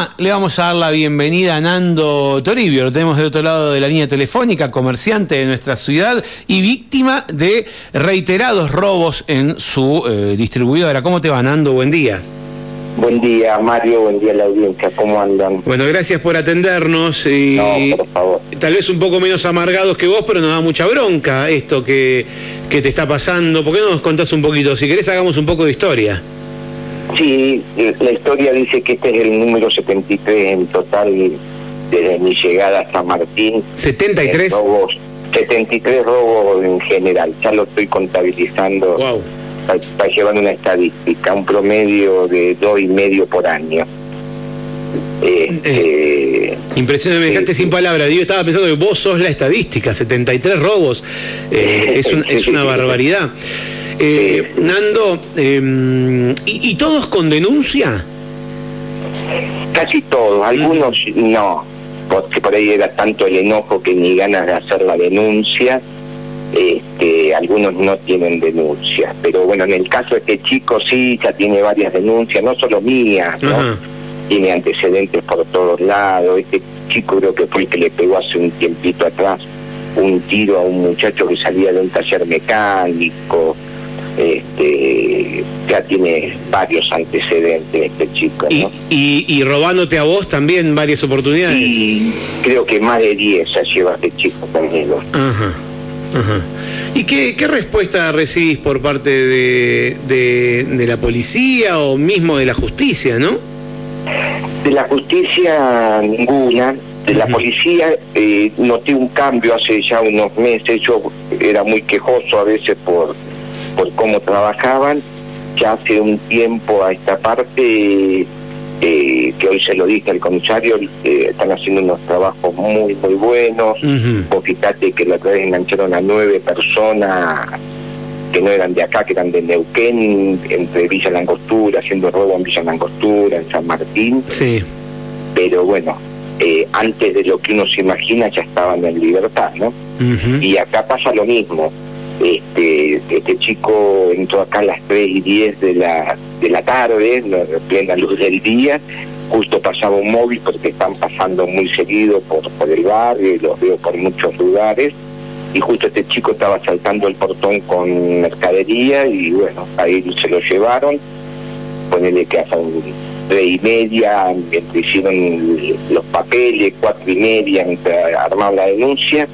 programa le vamos a dar la bienvenida a Nando Toribio. Lo tenemos del otro lado de la línea telefónica, comerciante de nuestra ciudad y víctima de reiterados robos en su eh, distribuidora. ¿Cómo te va, Nando? Buen día. Buen día, Mario. Buen día a la audiencia. ¿Cómo andan? Bueno, gracias por atendernos. Y No, por favor. Tal vez un poco menos amargados que vos, pero nos da mucha bronca esto que, que te está pasando. ¿Por qué no nos contás un poquito? Si querés, hagamos un poco de historia. Sí, eh, la historia dice que este es el número 73 en total desde mi llegada a San Martín. 73. Eh, robos, 73 robos en general. Ya lo estoy contabilizando. Wow. Para, para llevar una estadística, un promedio de dos y medio por año. Este, Impresionante, me dejaste Sí, sin palabras. Yo estaba pensando que vos sos la estadística, 73 robos. Eh, es, un- es una barbaridad. Eh, Nando, eh, ¿y, y todos con denuncia? Casi todos, algunos no, porque por ahí era tanto el enojo que ni ganas de hacer la denuncia, este, algunos no tienen denuncias, pero bueno, en el caso de este chico sí, ya tiene varias denuncias, no solo mías, ¿no? Ajá. tiene antecedentes por todos lados, este chico creo que fue el que le pegó hace un tiempito atrás un tiro a un muchacho que salía de un taller mecánico, este, ya tiene varios antecedentes este chico, Y, ¿no? y, y robándote a vos también varias oportunidades. Y creo que más de 10 ya lleva este chico conmigo. Ajá. Ajá. ¿Y qué, qué respuesta recibís por parte de, de, de la policía o mismo de la justicia, no? De la justicia, ninguna. De la policía, eh, noté un cambio hace ya unos meses. Yo era muy quejoso a veces por, por cómo trabajaban. Ya hace un tiempo a esta parte, eh, que hoy se lo dije al comisario, eh, están haciendo unos trabajos muy, muy buenos. Vos fíjate que la otra vez engancharon a nueve personas que no eran de acá, que eran de Neuquén, entre Villa Langostura, haciendo robo en Villa Langostura, en San Martín, Sí. pero bueno, eh, antes de lo que uno se imagina ya estaban en libertad, ¿no? Y acá pasa lo mismo. Este, este chico entró acá a las 3 y 10 de la, de la tarde, en plena luz del día, justo pasaba un móvil porque están pasando muy seguido por, por el barrio los veo por muchos lugares. Y justo este chico estaba saltando el portón con mercadería y bueno, ahí se lo llevaron. Ponele que hasta tres y media, hicieron los papeles, cuatro y media, armaban la denuncia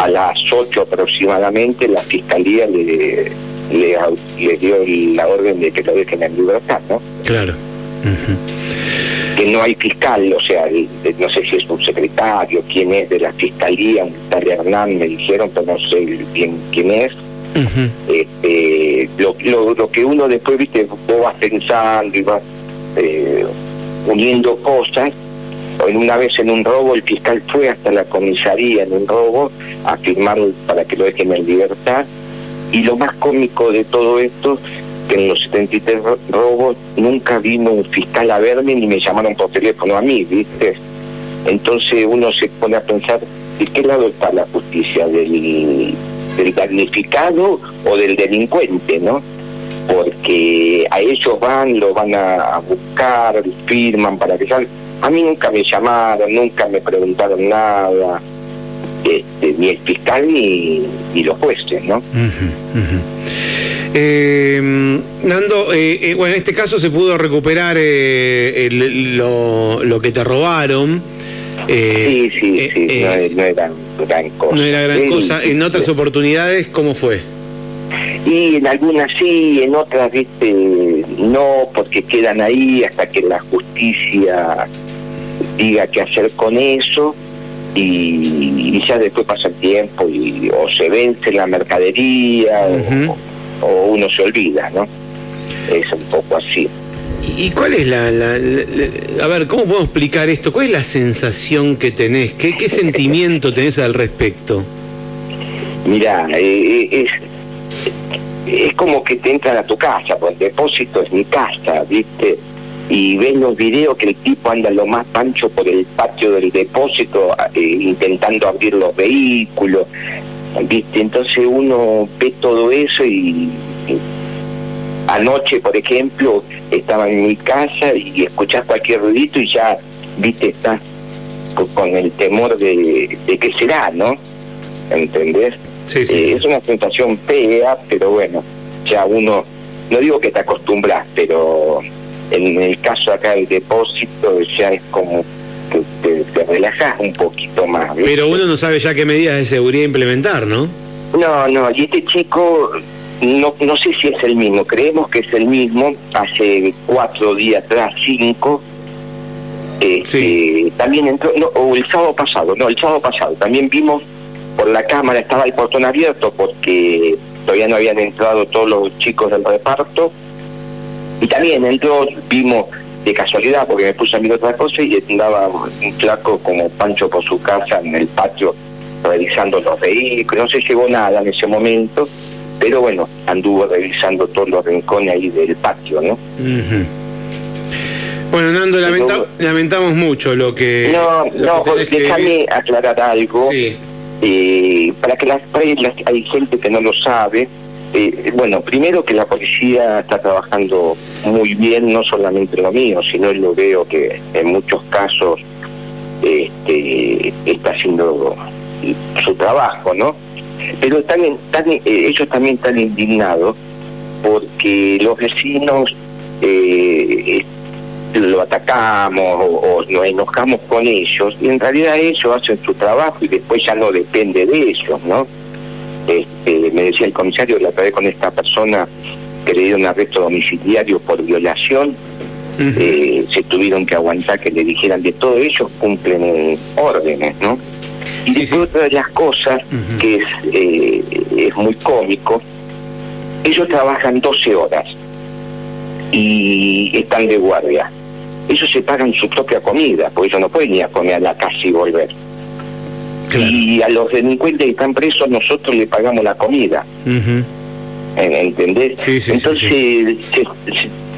a las 8 aproximadamente la fiscalía le, le, dio la orden de que lo dejen en libertad, ¿no? Claro. Que no hay fiscal, o sea, el- no sé si es un secretario, quién es de la fiscalía, un tal Hernán, me dijeron, pero no sé bien quién es. Este, lo, lo, lo que uno después, viste, vos vas pensando y vas eh, uniendo cosas. En una vez en un robo, el fiscal fue hasta la comisaría en un robo a firmar para que lo dejen en libertad. Y lo más cómico de todo esto, que en los 73 ro- robos nunca vino un fiscal a verme ni me llamaron por teléfono a mí, ¿viste? Entonces uno se pone a pensar, ¿de qué lado está la justicia? ¿Del, del damnificado o del delincuente, no? Porque a ellos van, lo van a, buscar, firman para que salga. A mí nunca me llamaron, nunca me preguntaron nada, este, ni el fiscal ni, ni los jueces, ¿no? Eh, Nando, eh, eh, bueno, en este caso se pudo recuperar eh, el- lo, lo que te robaron. Sí, sí, sí, no, era gran cosa. no era gran Sí, cosa. En otras oportunidades, ¿cómo fue? Y en algunas sí, en otras, viste, no, porque quedan ahí hasta que la justicia diga qué hacer con eso y, y ya después pasa el tiempo y o se vence la mercadería o- uno se olvida, ¿no? Es un poco así. ¿Y cuál es la, la- la- la- A ver, ¿cómo podemos explicar esto? ¿Cuál es la sensación que tenés? ¿Qué, qué sentimiento tenés al respecto? Mira, eh, eh, es, es como que te entran a tu casa, pues el depósito es mi casa, ¿viste? Y ves los videos que el tipo anda lo más pancho por el patio del depósito eh, intentando abrir los vehículos, ¿viste? Entonces uno ve todo eso y, y anoche, por ejemplo, estaba en mi casa y escuchás cualquier ruidito y ya viste, está con el temor de, de qué será, ¿no? ¿Entendés? Sí, sí, Eh, sí. Es una sensación fea, pero bueno, ya uno, no digo que te acostumbras, pero en el caso acá del depósito ya es como que te, te relajas un poquito más. Pero uno no sabe ya qué medidas de seguridad implementar, ¿no? No, no, y este chico, no, no sé si es el mismo, creemos que es el mismo, hace cuatro días atrás, cinco, este, Sí. también entró, no, o el sábado pasado, no, el sábado pasado, también vimos por la cámara, estaba el portón abierto porque todavía no habían entrado todos los chicos del reparto, y también entró, vimos de casualidad, porque me puse a mirar otra cosa y andaba un flaco como Pancho por su casa en el patio revisando los vehículos, no se llevó nada en ese momento, pero bueno, anduvo revisando todos los rincones ahí del patio, ¿no? Ujú. Bueno, Nando, lamenta- lamentamos mucho lo que. No, lo no, que déjame aclarar algo. Sí. Eh, para que las- hay gente que no lo sabe. Eh, bueno, primero que la policía está trabajando muy bien, no solamente en lo mío, sino lo veo que en muchos casos este, está haciendo su trabajo, ¿no? Pero están, están, eh, ellos también están indignados porque los vecinos eh, lo atacamos o nos enojamos con ellos y en realidad ellos hacen su trabajo y después ya no depende de ellos, ¿no? Este, me decía el comisario la otra vez con esta persona que le dieron arresto domiciliario por violación, eh, se tuvieron que aguantar que le dijeran de todo ellos cumplen órdenes, ¿no? Y Sí, después sí. otra de las cosas que es, eh, es muy cómico, ellos trabajan 12 horas y están de guardia. Ellos se pagan su propia comida, porque ellos no pueden ir a comer a la casa y volver. Claro. Y a los delincuentes que están presos nosotros le pagamos la comida. ¿en- ¿entendés? Sí, sí, sí, Entonces, se-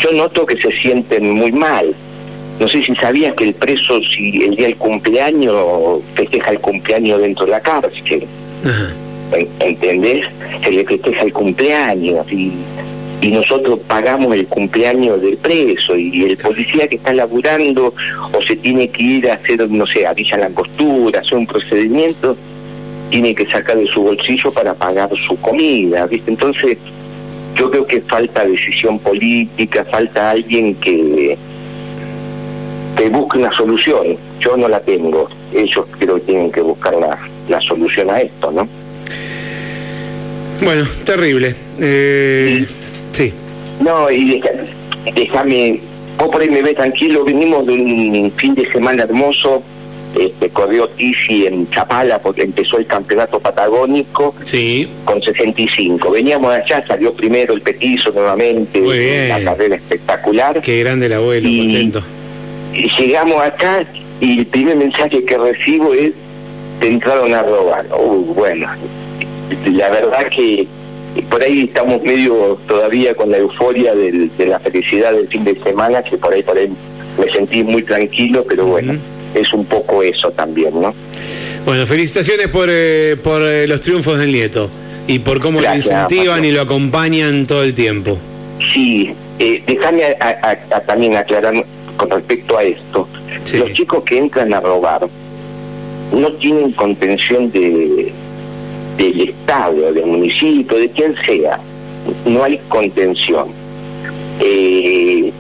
yo noto que se sienten muy mal. No sé si sabías que el preso, si el día del cumpleaños, festeja el cumpleaños dentro de la cárcel, Ajá. ¿en- ¿entendés? Se le festeja el cumpleaños y, y nosotros pagamos el cumpleaños del preso y el policía que está laburando o se tiene que ir a hacer, no sé, a Villa Langostura, hacer un procedimiento, tiene que sacar de su bolsillo para pagar su comida, ¿viste? Entonces, yo creo que falta decisión política, falta alguien que, que busque una solución. Yo no la tengo. Ellos creo que tienen que buscar la, la solución a esto, ¿no? Bueno, terrible. Eh, sí. No, y déjame, vos por ahí me ves tranquilo, venimos de un fin de semana hermoso, este, corrió Tizi en Chapala porque empezó el campeonato patagónico Sí. con 65. Veníamos allá, salió primero el petizo nuevamente, Muy bien. una carrera espectacular. Qué grande el abuelo, Y- contento. Y llegamos acá y el primer mensaje que recibo es, te entraron a robar. Uh, bueno, la verdad que por ahí estamos medio todavía con la euforia del- de la felicidad del fin de semana, que por ahí, por ahí me sentí muy tranquilo, pero bueno, es un poco eso también, ¿no? Bueno, felicitaciones por, eh, por eh, los triunfos del nieto y por cómo Gracias, lo incentivan y lo acompañan todo el tiempo. Sí, eh, déjame a- a- a- también aclarar con respecto a esto. Sí. Los chicos que entran a robar no tienen contención de del Estado, del municipio, de quien sea. No hay contención. Eh,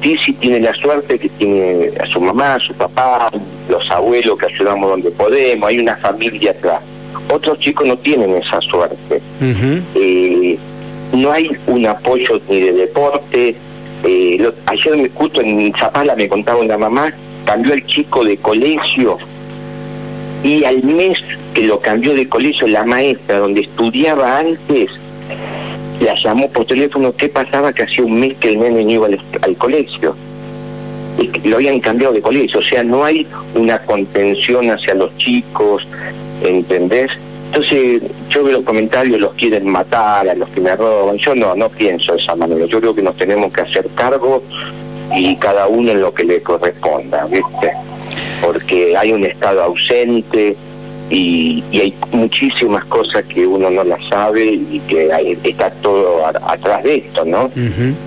Tizi tiene la suerte que tiene a su mamá, a su papá, los abuelos que ayudamos donde podemos, hay una familia atrás. Otros chicos no tienen esa suerte eh, no hay un apoyo ni de deporte. Eh, lo- ayer me, justo en Zapala me contaba una mamá, cambió el chico de colegio y al mes que lo cambió de colegio la maestra donde estudiaba antes la llamó por teléfono qué pasaba que hacía un mes que el nene iba al, colegio y lo habían cambiado de colegio o sea no hay una contención hacia los chicos ¿entendés? Entonces, yo veo los comentarios, los quieren matar, a los que me roban. Yo no, no pienso de esa manera. Yo creo que nos tenemos que hacer cargo y cada uno en lo que le corresponda, ¿viste? Porque hay un Estado ausente y, y hay muchísimas cosas que uno no las sabe y que hay- está todo a- atrás de esto, ¿no?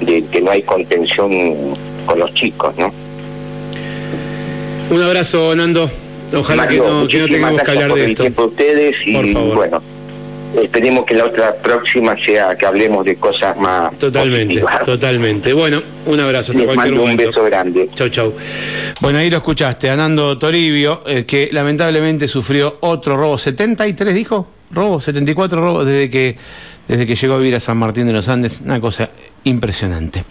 De que no hay contención con los chicos, ¿no? Un abrazo, Nando. Ojalá que, no, que no tengamos que hablar de esto. Ustedes y Por favor. bueno, esperemos que la otra próxima sea que hablemos de cosas más Totalmente, positivas. totalmente. Bueno, un abrazo hasta Les cualquier mando un beso grande. Chau, chau. Bueno, ahí lo escuchaste, a Nando Toribio, eh, que lamentablemente sufrió otro robo. ¿73 dijo? ¿Robo? ¿74 robos desde que, desde que llegó a vivir a San Martín de los Andes? Una cosa impresionante.